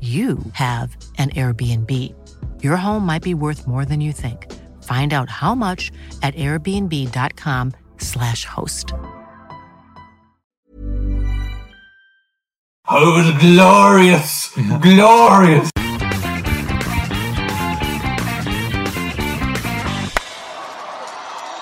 you have an Airbnb. Your home might be worth more than you think. Find out how much at airbnb.com/slash host. Oh, it was glorious! glorious!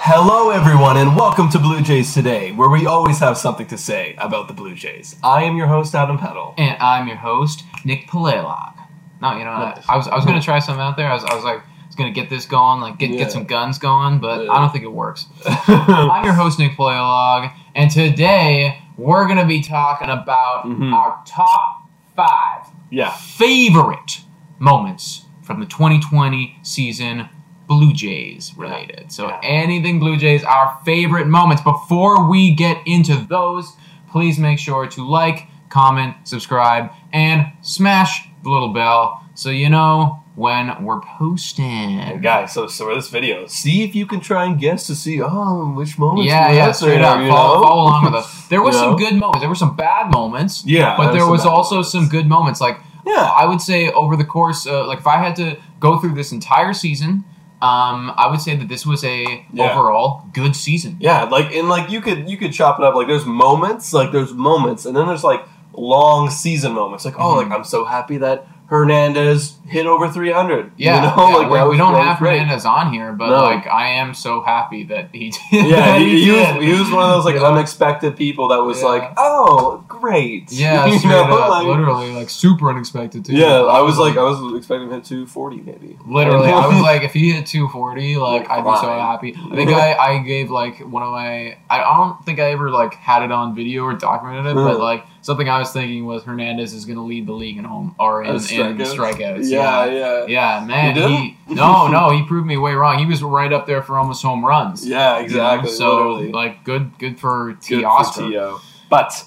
Hello, everyone, and welcome to Blue Jays Today, where we always have something to say about the Blue Jays. I am your host, Adam Peddle. And I'm your host, Nick Palelog. No, you know, I, I was I was gonna try something out there. I was, I was like, I was gonna get this going, like get Yeah. get some guns going, but Yeah. I don't think it works. I'm your host, Nick Palelog, and today we're gonna be talking about Mhm. our top five Yeah. favorite moments from the 2020 season. Blue Jays related. So Yeah. anything Blue Jays, our favorite moments. Before we get into those, please make sure to like, comment, subscribe, and smash the little bell so you know when we're posting. And guys, so so for this video, see if you can try and guess to see oh which moments. Yeah, yeah, straight there, up. Follow, follow along with us. There was You some know? good moments. There were some bad moments. Yeah, but there was was also moments. some good moments. Like Yeah. I would say over the course, uh, like if I had to go through this entire season, um, I would say that this was a Yeah. overall good season. Yeah, like and like you could you could chop it up like there's moments, like there's moments, and then there's like long season moments. Like oh, Mhm. like I'm so happy that Hernandez hit over 300. Yeah, you know, yeah, like we, we don't have great. Hernandez on here, but No. like I am so happy that he did. Yeah, he, he was he was one of those like unexpected people that was Yeah. like, oh, great. Yeah, You know, up, like- literally, like super unexpected too. Yeah, I was like, I was expecting him to hit 240 maybe. Literally, I was like, if he hit 240, like Like, I'd be so happy. I think I, I gave like one of my, I don't think I ever like had it on video or documented it, but Hmm. like something I was thinking was Hernandez is going to lead the league in home or in, in strikeouts? strikeouts. yeah, Yeah, yeah, yeah, man. He He, no, no, he proved me way wrong. He was right up there for almost home runs. yeah, you know? exactly. So literally. like, good, good for T. Good for Oscar. T.O. But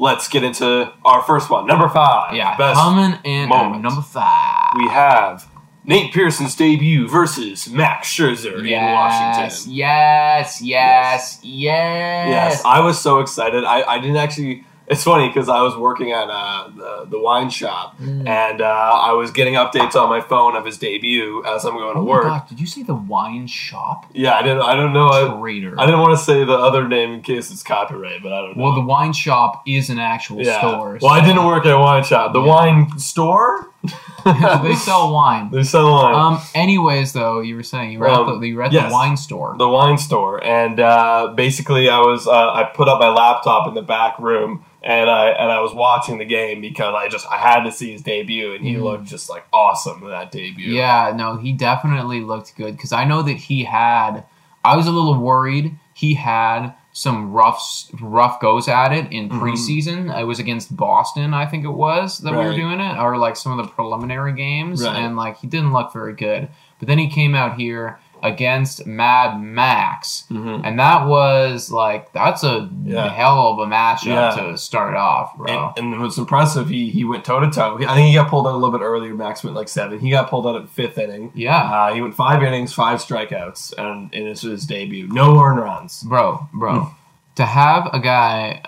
let's get into our first one, number five. Yeah, best. coming in moment. number five. We have Nate Pearson's debut versus Max Scherzer in yes, Washington. yes, yes, yes, Yes, I was so excited. I, I didn't actually. It's funny because I was working at uh, the, the wine shop Mm. and uh, I was getting updates on my phone of his debut as I'm going to Oh my work. God, did you say the wine shop? Yeah, I didn't. I don't know. I, Traitor. I didn't want to say the other name in case it's copyright, but I don't know. well, the wine shop is an actual yeah. store. Well, I didn't work at a wine shop. The Yeah. wine store. they sell wine. They sell wine. Um. Anyways, though, you were saying you were at Um, the you were at yes. the wine store. the wine store, and uh, basically, I was uh, I put up my laptop in the back room, and I and I was watching the game because I just I had to see his debut, and he Mhm. looked just like awesome in that debut. Yeah, no, he definitely looked good because I know that he had. I was a little worried. He had some rough rough goes at it in Mhm. preseason. It was against Boston, I think it was that we were doing it, or like some of the preliminary games, Right. and like he didn't look very good. But then he came out here against Mad Max, Mhm. and that was like that's a Yeah. hell of a matchup Yeah. to start off, bro. And, and it was impressive. He he went toe to toe. I think he got pulled out a little bit earlier. Max went like seven. He got pulled out at fifth inning. yeah, Uh, he went five innings, five strikeouts, and, and this was his debut. No earned runs. bro, bro. To have a guy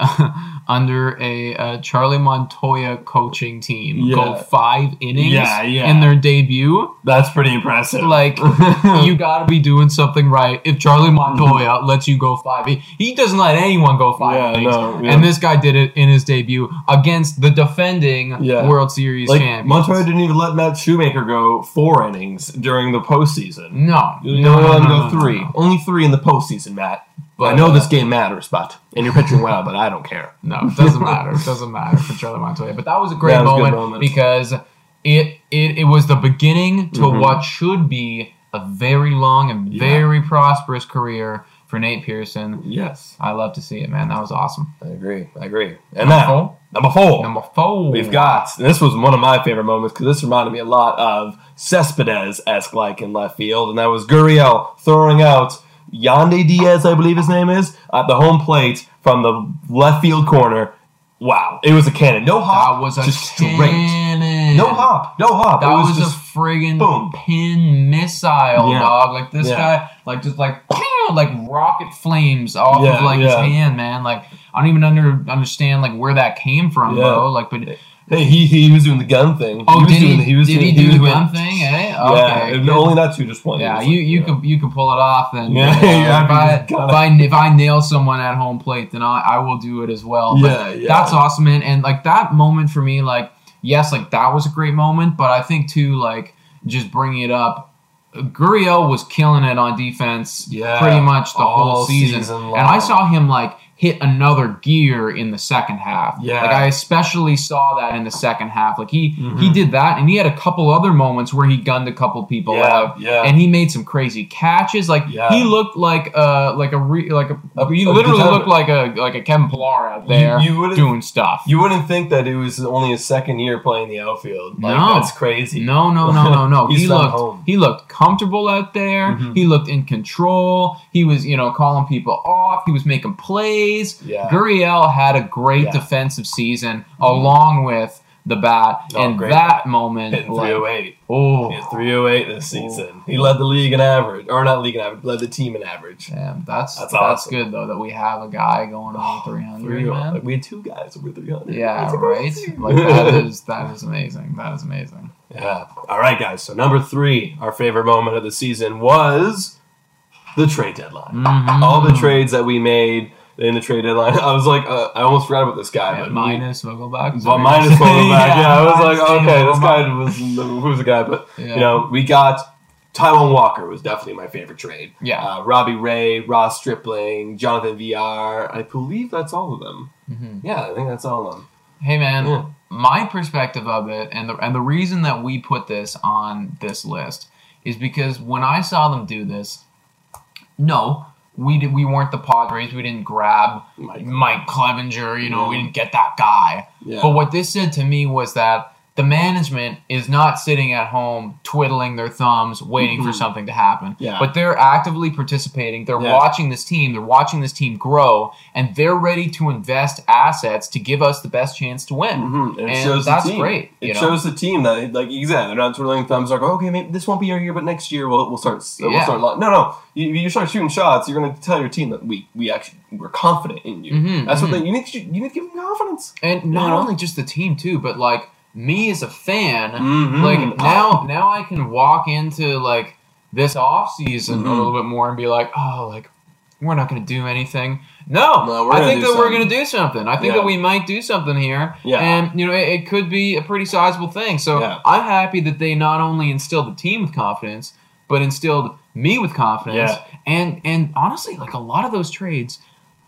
under a, uh Charlie Montoya coaching team Yeah. go five innings Yeah, yeah. in their debut, That's pretty impressive. like you got to be doing something right. If Charlie Montoya lets you go five, he, he doesn't let anyone go five innings, no, and this guy did it in his debut against the defending. World Series like champions. Montoya didn't even let Matt Shoemaker go four innings during the postseason. no, no, no, no, go no, three. Only three in the postseason, Matt. But, I know uh, this game matters, but and you're pitching well, but I don't care. No, it doesn't matter. It doesn't matter for Charlie Montoya. But that was a great was a moment, moment. because it, it it was the beginning to Mhm. what should be a very long and Yeah. very prosperous career for Nate Pearson. Yes, I love to see it, man. That was awesome. I agree. I agree. And Number now number four. Number four. We've got this was one of my favorite moments because this reminded me a lot of Cespedes esque like in left field, and that was Gurriel throwing out Yandy Diaz, I believe his name is, at the home plate from the left field corner. Wow, it was a cannon. No hop, That was a just cannon. No hop, no hop. That it was, was, just a friggin' boom. pin missile, Yeah. dog. Like this Yeah. guy, like just like like rocket flames off Yeah, of like his hand, man. Like I don't even under understand like where that came from, bro. Like, but hey, he he was doing the gun thing. oh, was did doing, he? was did doing, he do was the gun thing? Eh? Yeah, Okay. and good. only not two, just one. Yeah, you like, you yeah. can you can pull it off. Then Yeah, you know, yeah, if, I, if I if I nail someone at home plate, then I, I will do it as well. But Yeah, yeah. that's awesome, man. And like that moment for me, like yes, like that was a great moment. But I think too, like just bringing it up. Gurriel was killing it on defense Yeah, pretty much the whole season. season and I saw him like hit another gear in the second half. Yeah. Like I especially saw that in the second half. Like he he Mhm. did that and he had a couple other moments where he gunned a couple people Yeah, out. yeah. And he made some crazy catches. Like Yeah. he looked like uh like a re, like a, A- he a literally contender. looked like a like a Kevin Pillar out there you would've- doing stuff. You wouldn't think that it was only his second year playing the outfield. Like No. that's crazy. No, no, no, no, no. He looked home. he looked comfortable out there. Mhm. He looked in control. He was, you know, calling people off. He was making plays. Yeah. Gurriel had a great Yeah. defensive season along with the bat. Oh, that bat. moment, Hitting like, 308. oh, He hit 308 this season. He led the league in average, or not league in average, led the team in average. that's That's that's, awesome. good though that we have a guy going on 300, 308. man. Like, we had two guys over 300. Yeah, That's right. Like that is that is amazing. That is amazing. Yeah. All right, guys. So number three, our favorite moment of the season was the trade deadline. Mhm. All the trades that we made in the trade deadline. I was like, uh, I almost forgot about this guy, Yeah, but minus Vogelbach. But minus Vogelbach. Yeah, I was like, okay, this guy was who's the guy, but Yeah. you know, we got Taijuan Walker was definitely my favorite trade. Yeah. uh, Robbie Ray, Ross Stripling, Jonathan Villar. I believe that's all of them. Mhm. Yeah, I think that's all of them. Hey man, Yeah. my perspective of it, and the and the reason that we put this on this list is because when I saw them do this, no, we did, we weren't the Padres. We didn't grab Mike. Mike Clevinger. You know, we didn't get that guy. Yeah. But what this said to me was that the management is not sitting at home twiddling their thumbs waiting for Mhm. something to happen. Yeah. But they're actively participating. They're Yeah. watching this team. They're watching this team grow, and they're ready to invest assets to give us the best chance to win. Mhm, And, it And shows that's great, It you know? shows the team that, like, exactly, they're not twiddling thumbs. Like, okay, maybe this won't be our year, but next year we'll, we'll start. We'll start. No, no, you, you start shooting shots. You're going to tell your team that we we actually we're confident in you. Mhm, That's what mhm. they, you need. To, you need to give them confidence. And not Yeah. only just the team too, but like me as a fan, Mhm. like now now I can walk into like this off season Mhm. a little bit more and be like, oh, like we're not going to do anything. No, No, we're I think that we're going to do something. I think Yeah. that we might do something here. Yeah. And you know, it, it could be a pretty sizable thing. So Yeah. I'm happy that they not only instilled the team with confidence, but instilled me with confidence. Yeah. And and honestly, like a lot of those trades,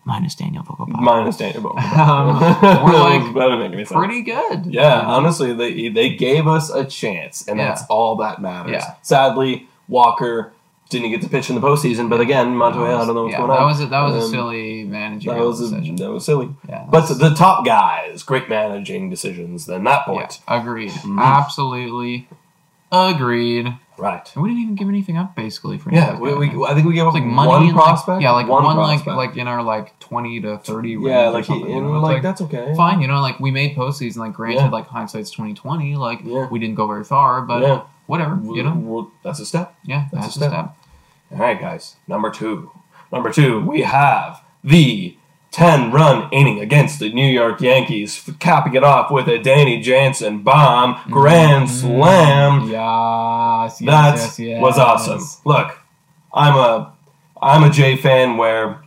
minus Daniel Vogelbach, Minus Daniel Bowen. Um, we're like that make any sense. pretty good. Yeah, know? honestly, they they gave us a chance, and Yeah. that's all that matters. Yeah. Sadly, Walker didn't get to pitch in the postseason, but again, Montoya, I don't know what's yeah, going that on. was a, that was a Um, silly That was a, decision. that was silly. yeah, But the top guys, great managing decisions. Then that point. yeah, agreed. Mhm. Absolutely agreed. Right. And we didn't even give anything up basically for Yeah, we, we. I think we gave up like money one and, like- prospect. yeah, like one, prospect. like like in our like twenty to thirty. yeah, like and we're it's like, that's okay. fine. You know, like we made postseason. Like granted, Yeah. like hindsight's twenty twenty. Like Yeah. we didn't go very far, but Yeah. whatever. We- You know, we're- that's a step. yeah, that's that's, a a step. step. All right, guys. Number two. Number two, we have the 10 run inning against the New York Yankees, capping it off with a Danny Jansen bomb, mm-hmm. grand mm-hmm. slam. Yes, yes, That yes, yes. was awesome. Look, I'm a I'm a J fan where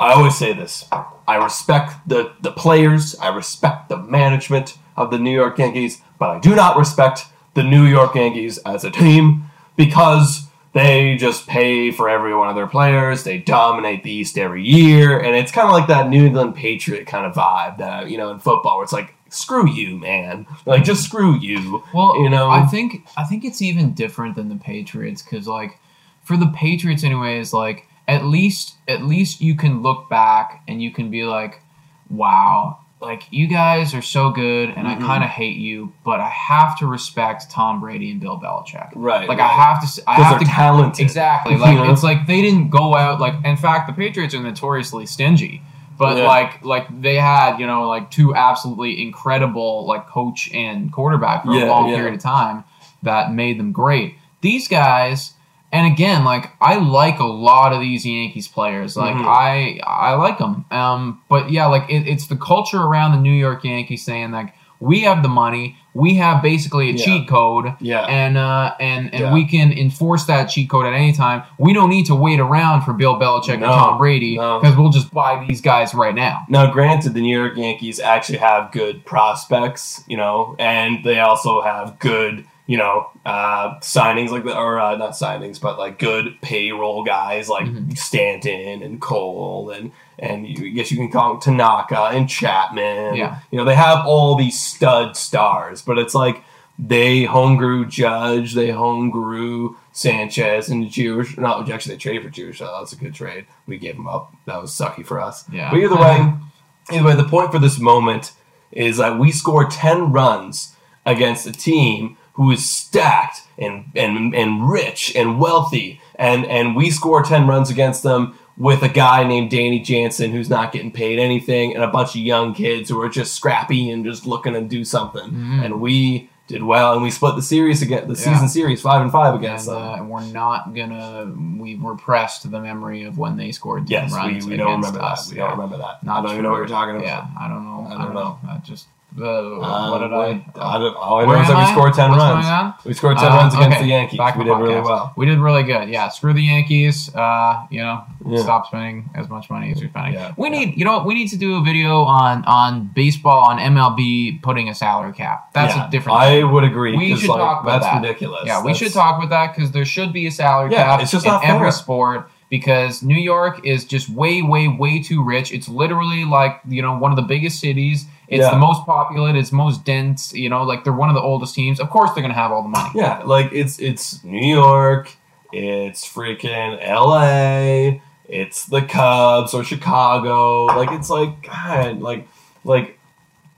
I always say this. I respect the, the players, I respect the management of the New York Yankees, but I do not respect the New York Yankees as a team because they just pay for every one of their players. They dominate the East every year, and it's kind of like that New England Patriot kind of vibe that you know in football, where it's like, screw you, man, like just screw you. Well, you know, I think I think it's even different than the Patriots because, like, for the Patriots, anyways, like at least at least you can look back and you can be like, wow, like you guys are so good, and Mm-hmm. I kind of hate you, but I have to respect Tom Brady and Bill Belichick. Right, Like right. I have to. I have they're to. talented. Exactly. Like know? it's like they didn't go out like in fact the Patriots are notoriously stingy. But Yeah. like like they had, you know, like two absolutely incredible like coach and quarterback for Yeah, a long yeah. period of time that made them great. These guys and again, like I like a lot of these Yankees players. Like Mhm. I I like them. Um but yeah, like it, it's the culture around the New York Yankees saying like we have the money, we have basically a Yeah. cheat code Yeah. and uh, and and Yeah. we can enforce that cheat code at any time. We don't need to wait around for Bill Belichick No, and Tom Brady no. because we'll just buy these guys right now. Now, granted, the New York Yankees actually have good prospects, you know, and they also have good, you know, uh, signings like the, or uh, not signings, but like good payroll guys like Mm-hmm. Stanton and Cole and and you, I guess you can call them Tanaka and Chapman. Yeah. you know, they have all these stud stars, but it's like they homegrew Judge, they homegrew Sanchez and Urshela. No, actually, they traded for Urshela. So that was a good trade. We gave him up. That was sucky for us. Yeah. But either way, either way, the point for this moment is that we scored ten runs against a team who is stacked and and and rich and wealthy, and and we score ten runs against them with a guy named Danny Jansen who's not getting paid anything, and a bunch of young kids who are just scrappy and just looking to do something, and we. Did well, and we split the series again, the Mm-hmm. Yeah. season series five and five against And them. uh, we're not gonna we repressed the memory of when they scored 10 yes, we, runs we don't remember us. that. We Yeah. don't remember that. Not I don't even know what you're talking about. Yeah, I don't know. I don't know. I just uh, what did I? I don't, all I know Where is that we scored 10 What's runs. We scored 10 Uh, runs against okay, the Yankees. back We did really well. We did really good. Yeah, screw the Yankees. Uh, you know, Yeah. stop spending as much money as you're spending. Yeah, we yeah. need, you know, what? we need to do a video on on baseball on MLB putting a salary cap. That's a different. I thing. would agree. We should like, talk about That's that. ridiculous. Yeah, we should talk about that because there should be a salary Yeah, cap it's just in not every sport because New York is just way, way, way too rich. It's literally like you know one of the biggest cities. It's Yeah. the most populated. It's most dense. You know, like they're one of the oldest teams. Of course, they're gonna have all the money. Yeah, like it's it's New York, it's freaking L.A., it's the Cubs or Chicago. Like it's like God, like like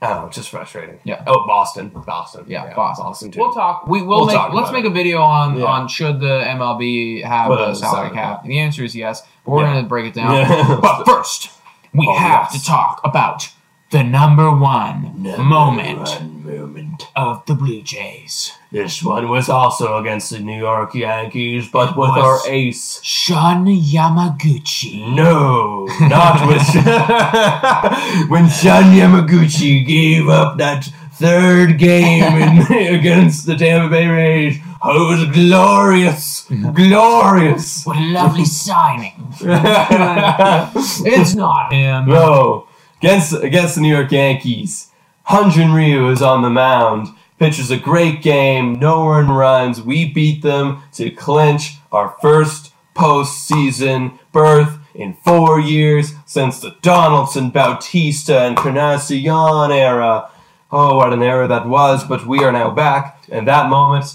I it's just frustrating. Yeah. Oh, Boston, Boston. Yeah, Boston. Boston too. We'll talk. We will We'll make. talk let's make a video on Yeah. on should the MLB have Put a salary cap. The answer is yes. But we're Yeah. gonna break it down. Yeah. but first, we Oh, have yes. to talk about the number one Number moment one moment. of the Blue Jays. This one was also against the New York Yankees, but with our ace. Shun Yamaguchi. No, not with when Shun Yamaguchi gave up that third game in, against the Tampa Bay Rays. Oh, it was glorious, mm-hmm. glorious. What a lovely signing. It's not him. no, against against the New York Yankees, Hyunjin Ryu is on the mound. Pitches a great game, no earned runs. We beat them to clinch our first postseason berth in four years since the Donaldson, Bautista, and Carnacion era. Oh, what an era that was! But we are now back, and that moment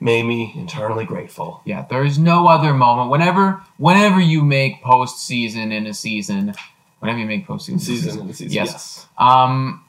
made me eternally grateful. Yeah, there is no other moment. Whenever, whenever you make postseason in a season, whenever you make postseason, in a Season in the season, yes. yes. Um,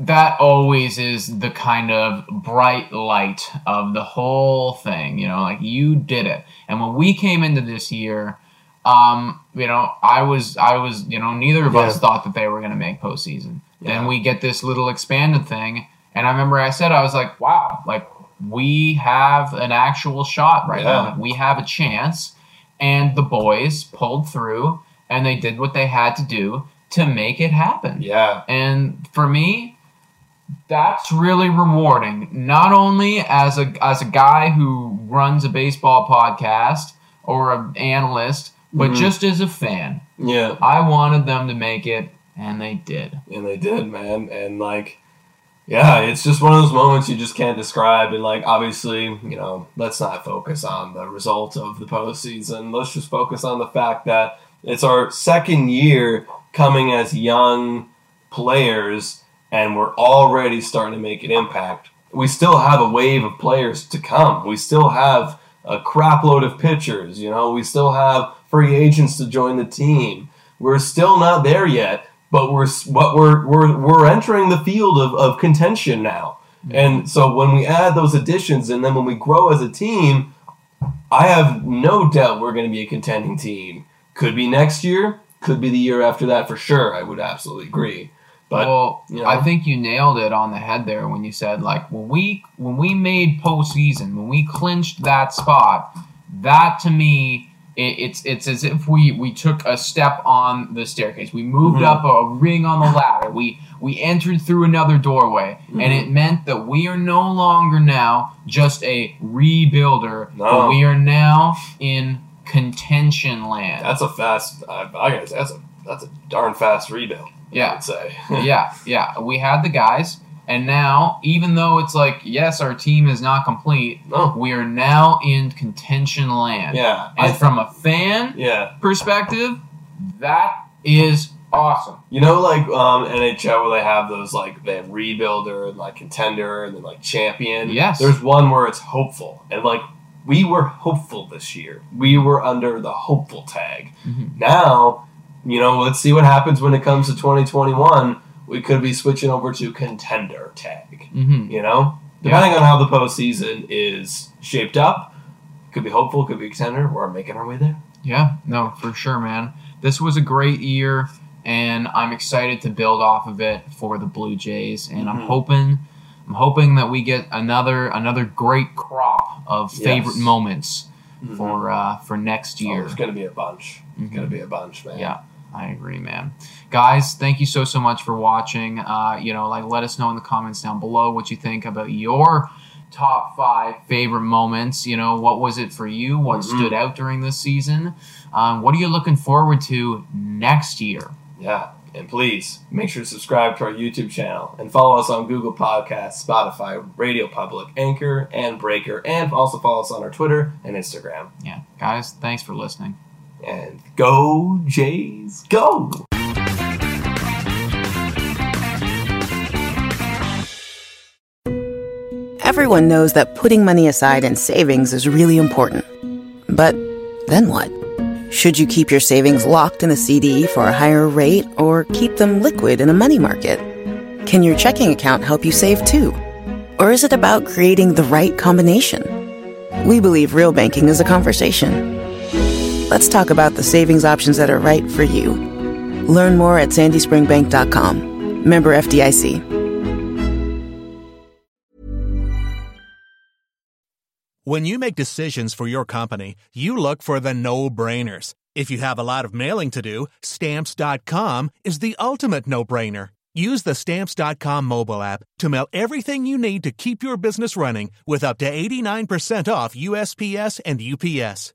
that always is the kind of bright light of the whole thing. You know, like you did it. And when we came into this year, um, you know, I was, I was, you know, neither of us thought that they were going to make postseason. Yeah. Then we get this little expanded thing, and I remember I said I was like, wow, like we have an actual shot right Yeah. now. Like, we have a chance, and the boys pulled through, and they did what they had to do to make it happen. Yeah. And for me, that's really rewarding. Not only as a as a guy who runs a baseball podcast or an analyst, but Mhm. just as a fan. Yeah. I wanted them to make it, and they did. And they did, man. And like, yeah, it's just one of those moments you just can't describe. And like, obviously, you know, let's not focus on the result of the postseason. Let's just focus on the fact that it's our second year coming as young players, and we're already starting to make an impact. We still have a wave of players to come. We still have a crap load of pitchers. You know, we still have free agents to join the team. We're still not there yet, but we're but we're we're we're entering the field of, of contention now. And so when we add those additions and then when we grow as a team, I have no doubt we're going to be a contending team. Could be next year, could be the year after that for sure. I would absolutely agree. But well, you know. I think you nailed it on the head there when you said like when we when we made postseason when we clinched that spot, that to me it, it's it's as if we we took a step on the staircase. We moved Mhm. up a ring on the ladder. We we entered through another doorway, and Mm-hmm. it meant that we are no longer now just a rebuilder, No. but we are now in contention land. that's a fast. I, I gotta say that's a that's a darn fast rebuild. Yeah. would say. yeah, yeah. We had the guys, and now, even though it's like, yes, our team is not complete, no. we are now in contention land. Yeah. And I, from a fan yeah. perspective, that is awesome. You know, like um, NHL where they have those like they have rebuilder and like contender and then like champion. Yes. There's one where it's hopeful and like we were hopeful this year. We were under the hopeful tag. Mhm. Now, you know, let's see what happens when it comes to 2021. We could be switching over to contender tag. Mm-hmm. You know, depending on how the postseason is shaped up, could be hopeful, could be contender. We're making our way there. Yeah, no, for sure, man. This was a great year, and I'm excited to build off of it for the Blue Jays, and I'm Mhm. hoping. I'm hoping that we get another another great crop of favorite Yes. moments for uh, for next Oh, year. there's gonna be a bunch. There's Mhm. gonna be a bunch, man. Yeah, I agree, man. Guys, thank you so so much for watching. Uh, you know, like let us know in the comments down below what you think about your top five favorite moments. You know, what was it for you? What Mhm. stood out during this season? Um, what are you looking forward to next year? Yeah. And please make sure to subscribe to our YouTube channel and follow us on Google Podcasts, Spotify, Radio Public, Anchor, and Breaker, and also follow us on our Twitter and Instagram. Yeah, guys, thanks for listening. And go, Jays, go! Everyone knows that putting money aside in savings is really important. But then what? Should you keep your savings locked in a CD for a higher rate or keep them liquid in a money market? Can your checking account help you save too? Or is it about creating the right combination? We believe real banking is a conversation. Let's talk about the savings options that are right for you. Learn more at sandyspringbank.com. Member FDIC. When you make decisions for your company, you look for the no brainers. If you have a lot of mailing to do, stamps.com is the ultimate no brainer. Use the stamps.com mobile app to mail everything you need to keep your business running with up to 89% off USPS and UPS.